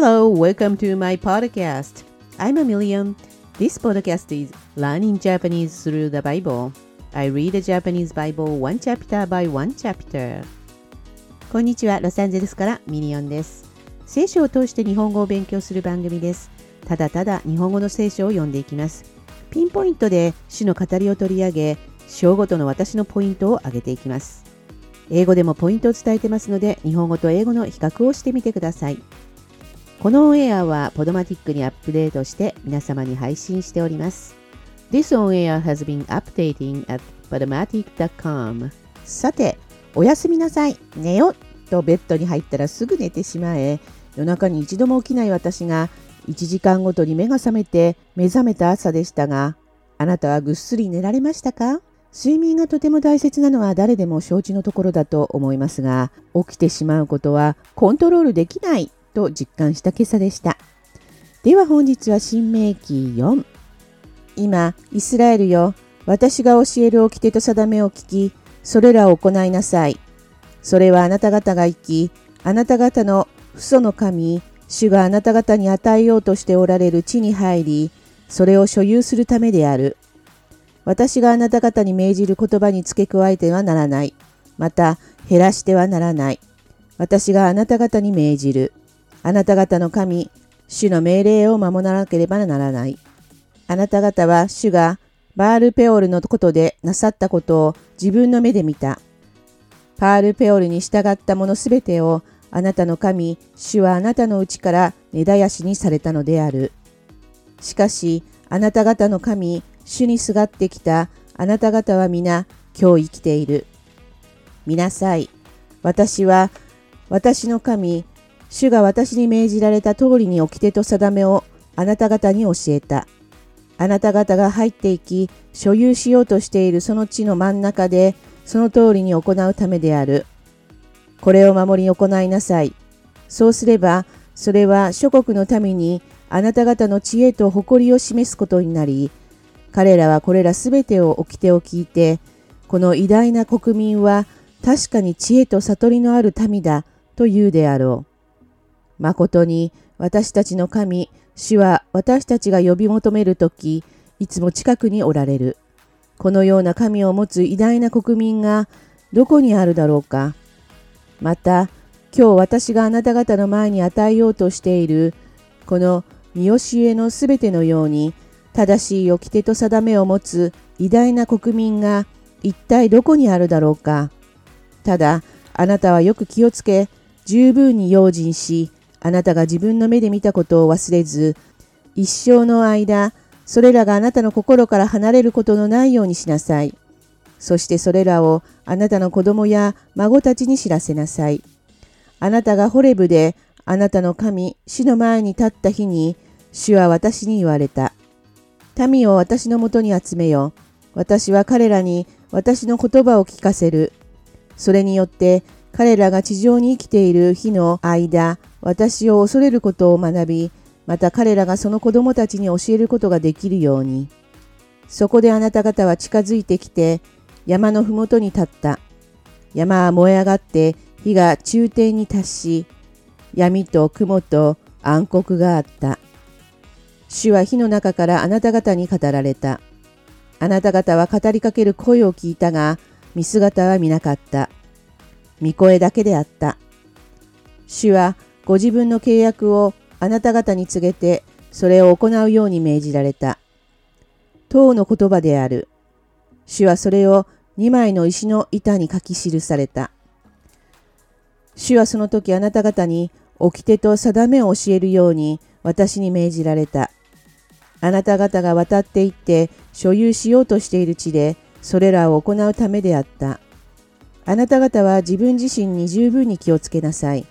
Hello, welcome to my podcast. I'm Million. This podcast is Learning Japanese through the Bible. I read the Japanese Bible one chapter by one chapter. こんにちは、ロサンゼルスからミリオンです。聖書を通して日本語を勉強する番組です。ただただ日本語の聖書を読んでいきます。ピンポイントで主の語りを取り上げ、章ごとの私のポイントを挙げていきます。英語でもポイントを伝えてますので、日本語と英語の比較をしてみてください。このオンエアはポドマティックにアップデートして皆様に配信しております。This on air has been updating at podomatic.com さて、おやすみなさい、寝よとベッドに入ったらすぐ寝てしまえ、夜中に一度も起きない私が1時間ごとに目が覚めて目覚めた朝でしたが、あなたはぐっすり寝られましたか？睡眠がとても大切なのは誰でも承知のところだと思いますが、起きてしまうことはコントロールできない。と実感した今朝でした。では本日は新明記4。今、イスラエルよ、私が教える掟と定めを聞き、それらを行いなさい。それはあなた方が生き、あなた方の父祖の神、主があなた方に与えようとしておられる地に入り、それを所有するためである。私があなた方に命じる言葉に付け加えてはならない。また、減らしてはならない。私があなた方に命じる。あなた方の神、主の命令を守らなければならない。あなた方は主がバールペオルのことでなさったことを自分の目で見た。パールペオルに従ったものすべてをあなたの神、主はあなたのうちから根絶やしにされたのである。しかし、あなた方の神、主にすがってきたあなた方は皆、今日生きている。見なさい。私は、私の神、主が私に命じられた通りに掟と定めをあなた方に教えた。あなた方が入っていき、所有しようとしているその地の真ん中で、その通りに行うためである。これを守り行いなさい。そうすれば、それは諸国の民にあなた方の知恵と誇りを示すことになり、彼らはこれらすべてを掟を聞いて、この偉大な国民は確かに知恵と悟りのある民だと言うであろう。誠に私たちの神、主は私たちが呼び求めるとき、いつも近くにおられる。このような神を持つ偉大な国民がどこにあるだろうか。また、今日私があなた方の前に与えようとしている、この見教えのすべてのように、正しい掟と定めを持つ偉大な国民が一体どこにあるだろうか。ただ、あなたはよく気をつけ、十分に用心し、あなたが自分の目で見たことを忘れず、一生の間、それらがあなたの心から離れることのないようにしなさい。そしてそれらをあなたの子供や孫たちに知らせなさい。あなたがホレブであなたの神、死の前に立った日に、主は私に言われた。民を私のもとに集めよ。私は彼らに私の言葉を聞かせる。それによって彼らが地上に生きている日の間、私を恐れることを学び、また彼らがその子供たちに教えることができるように。そこであなた方は近づいてきて、山のふもとに立った。山は燃え上がって火が中天に達し、闇と雲と暗黒があった。主は火の中からあなた方に語られた。あなた方は語りかける声を聞いたが、見姿は見なかった。見声だけであった。主はご自分の契約をあなた方に告げて、それを行うように命じられた。塔の言葉である。主はそれを2枚の石の板に書き記された。主はその時あなた方に掟と定めを教えるように私に命じられた。あなた方が渡っていって所有しようとしている地でそれらを行うためであった。あなた方は自分自身に十分に気をつけなさい。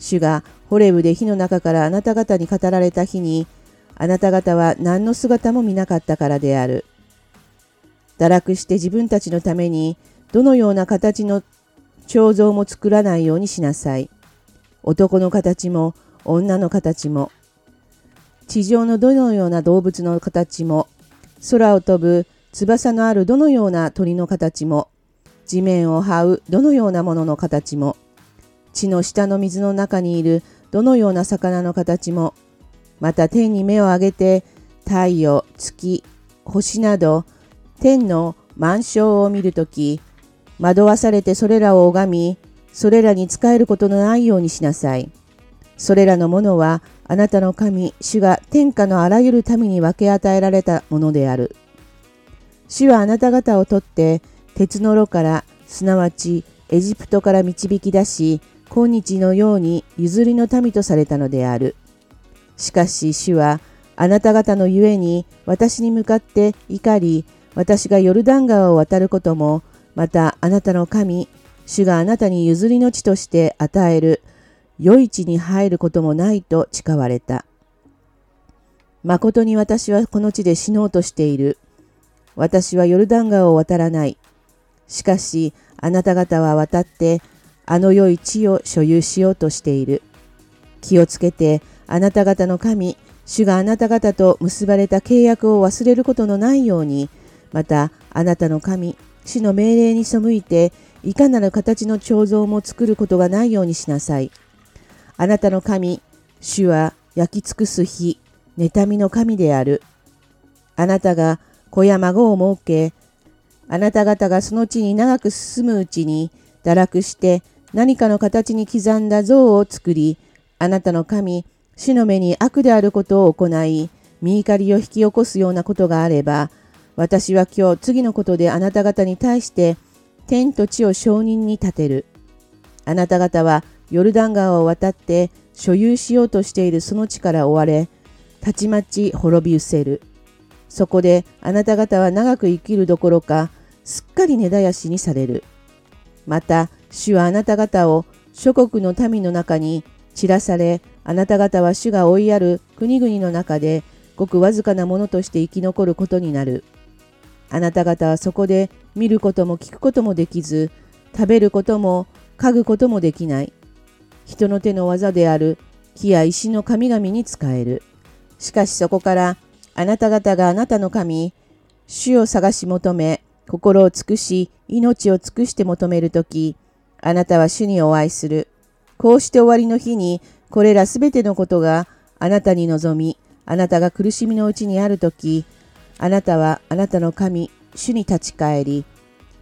主がホレブで火の中からあなた方に語られた日に、あなた方は何の姿も見なかったからである。堕落して自分たちのためにどのような形の彫像も作らないようにしなさい。男の形も女の形も、地上のどのような動物の形も、空を飛ぶ翼のあるどのような鳥の形も、地面を這うどのようなものの形も、地の下の水の中にいるどのような魚の形も、また天に目を上げて太陽、月、星など天の満章を見るとき、惑わされてそれらを拝み、それらに仕えることのないようにしなさい。それらのものはあなたの神、主が天下のあらゆる民に分け与えられたものである。主はあなた方を取って鉄の炉から、すなわちエジプトから導き出し、今日のように譲りの民とされたのである。しかし主はあなた方のゆえに私に向かって怒り、私がヨルダン川を渡ることも、またあなたの神、主があなたに譲りの地として与える良い地に入ることもないと誓われた。誠に私はこの地で死のうとしている。私はヨルダン川を渡らない。しかし、あなた方は渡って、あの良い地を所有しようとしている。気をつけて、あなた方の神、主があなた方と結ばれた契約を忘れることのないように、またあなたの神、主の命令に背いて、いかなる形の彫像も作ることがないようにしなさい。あなたの神、主は焼き尽くす日、妬みの神である。あなたが子や孫を設け、あなた方がその地に長く進むうちに、堕落して何かの形に刻んだ像を作り、あなたの神、主の目に悪であることを行い、身怒りを引き起こすようなことがあれば、私は今日次のことであなた方に対して天と地を証人に立てる。あなた方はヨルダン川を渡って所有しようとしているその地から追われ、たちまち滅び失せる。そこであなた方は長く生きるどころか、すっかり根絶やしにされる。また、主はあなた方を諸国の民の中に散らされ、あなた方は主が追いやる国々の中でごくわずかなものとして生き残ることになる。あなた方はそこで見ることも聞くこともできず、食べることも嗅ぐこともできない。人の手の技である木や石の神々に使える。しかしそこからあなた方があなたの神、主を探し求め、心を尽くし、命を尽くして求めるとき、あなたは主にお会いする。こうして終わりの日に、これらすべてのことがあなたに望み、あなたが苦しみのうちにあるとき、あなたはあなたの神、主に立ち返り、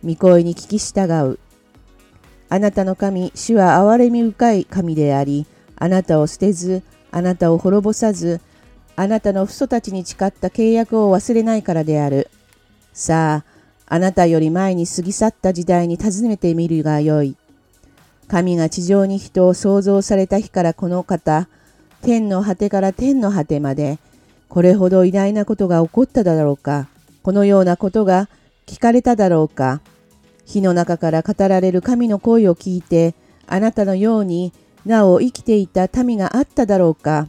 御声に聞き従う。あなたの神、主は憐れみ深い神であり、あなたを捨てず、あなたを滅ぼさず、あなたの父祖たちに誓った契約を忘れないからである。さあ、あなたより前に過ぎ去った時代に尋ねてみるがよい。神が地上に人を創造された日からこの方、天の果てから天の果てまで、これほど偉大なことが起こっただろうか。このようなことが聞かれただろうか。火の中から語られる神の声を聞いて、あなたのようになお生きていた民があっただろうか。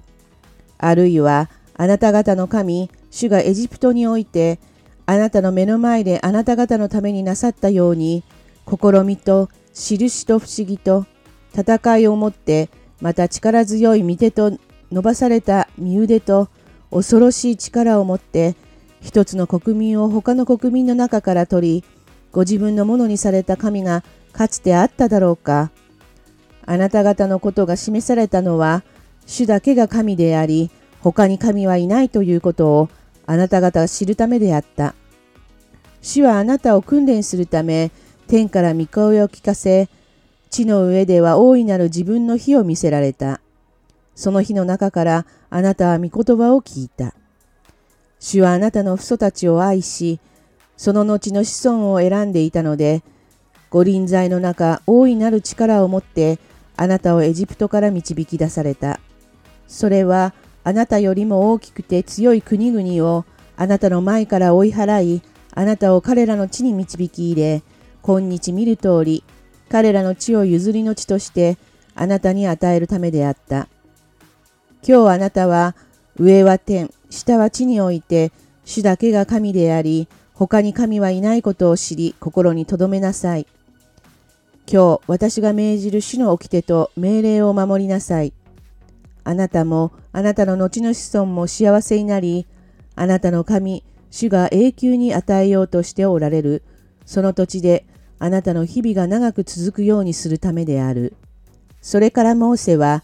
あるいは、あなた方の神、主がエジプトにおいて、あなたの目の前であなた方のためになさったように、試みと印と不思議と戦いをもって、また力強い御手と伸ばされた身腕と恐ろしい力を持って、一つの国民を他の国民の中から取り、ご自分のものにされた神がかつてあっただろうか。あなた方のことが示されたのは、主だけが神であり、他に神はいないということをあなた方が知るためであった。主はあなたを訓練するため、天から御声を聞かせ、地の上では大いなる自分の火を見せられた。その日の中からあなたは御言葉を聞いた。主はあなたの父祖たちを愛し、その後の子孫を選んでいたので、御臨在の中大いなる力を持ってあなたをエジプトから導き出された。それはあなたよりも大きくて強い国々をあなたの前から追い払い、あなたを彼らの地に導き入れ、今日見る通り、彼らの地を譲りの地としてあなたに与えるためであった。今日あなたは上は天、下は地において主だけが神であり、他に神はいないことを知り心に留めなさい。今日私が命じる主の掟と命令を守りなさい。あなたもあなたの後の子孫も幸せになり、あなたの神、主が永久に与えようとしておられる、その土地であなたの日々が長く続くようにするためである。それからモーセは、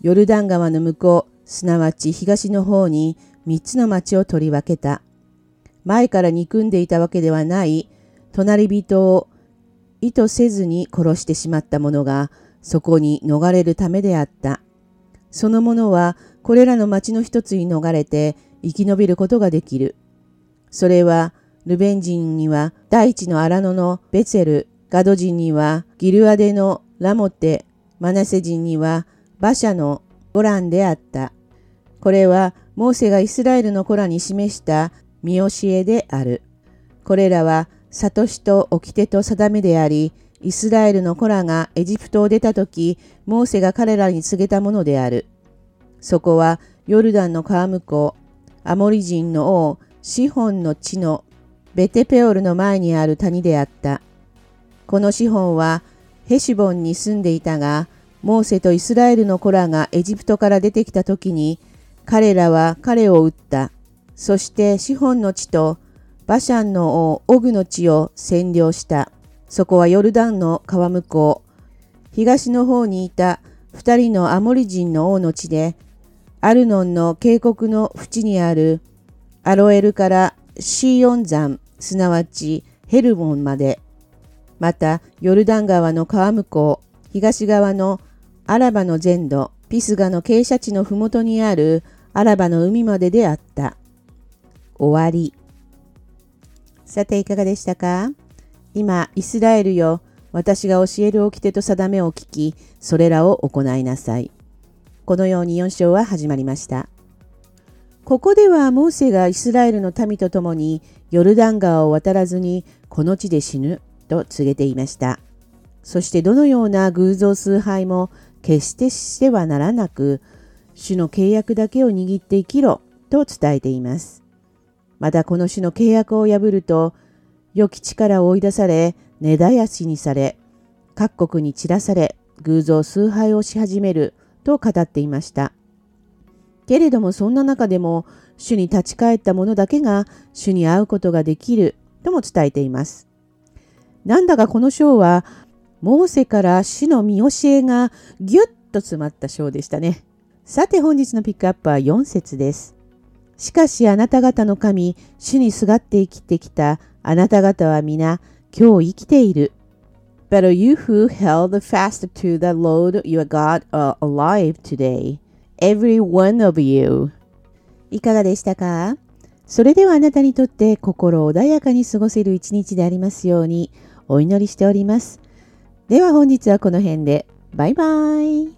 ヨルダン川の向こう、すなわち東の方に三つの町を取り分けた。前から憎んでいたわけではない隣人を意図せずに殺してしまった者がそこに逃れるためであった。その者はこれらの町の一つに逃れて生き延びることができる。それはルベン人には大地の荒野のベツェル、ガド人にはギルアデのラモテ、マナセ人には馬車のゴランであった。これはモーセがイスラエルの子らに示した見教えである。これらは悟しと掟と定めであり、イスラエルの子らがエジプトを出た時、モーセが彼らに告げたものである。そこはヨルダンの川向こう、アモリ人の王、シホンの地のベテペオルの前にある谷であった。このシホンはヘシボンに住んでいたが、モーセとイスラエルの子らがエジプトから出てきた時に、彼らは彼を撃った。そしてシホンの地とバシャンの王オグの地を占領した。そこはヨルダンの川向こう。東の方にいた二人のアモリ人の王の地で、アルノンの渓谷の淵にあるアロエルからシーヨン山、すなわちヘルモンまで、またヨルダン川の川向こう、東側のアラバの全土、ピスガの傾斜地の麓にあるアラバの海までであった。終わり。さていかがでしたか？今、イスラエルよ、私が教える掟と定めを聞き、それらを行いなさい。このように4章は始まりました。ここではモーセがイスラエルの民と共にヨルダン川を渡らずにこの地で死ぬと告げていました。そしてどのような偶像崇拝も決してしてはならなく、主の契約だけを握って生きろと伝えています。またこの種の契約を破ると、良き力を追い出され、根絶やしにされ、各国に散らされ、偶像崇拝をし始めると語っていました。けれどもそんな中でも、主に立ち返った者だけが主に会うことができるとも伝えています。なんだかこの章は、モーセから主の見教えがぎゅっと詰まった章でしたね。さて本日のピックアップは4節です。しかしあなた方の神、主にすがって生きてきたあなた方は皆、今日生きている。But you who held fast to the Lord your God are alive today, every one of you. いかがでしたか？それではあなたにとって心穏やかに過ごせる一日でありますようにお祈りしております。では本日はこの辺で。バイバイ。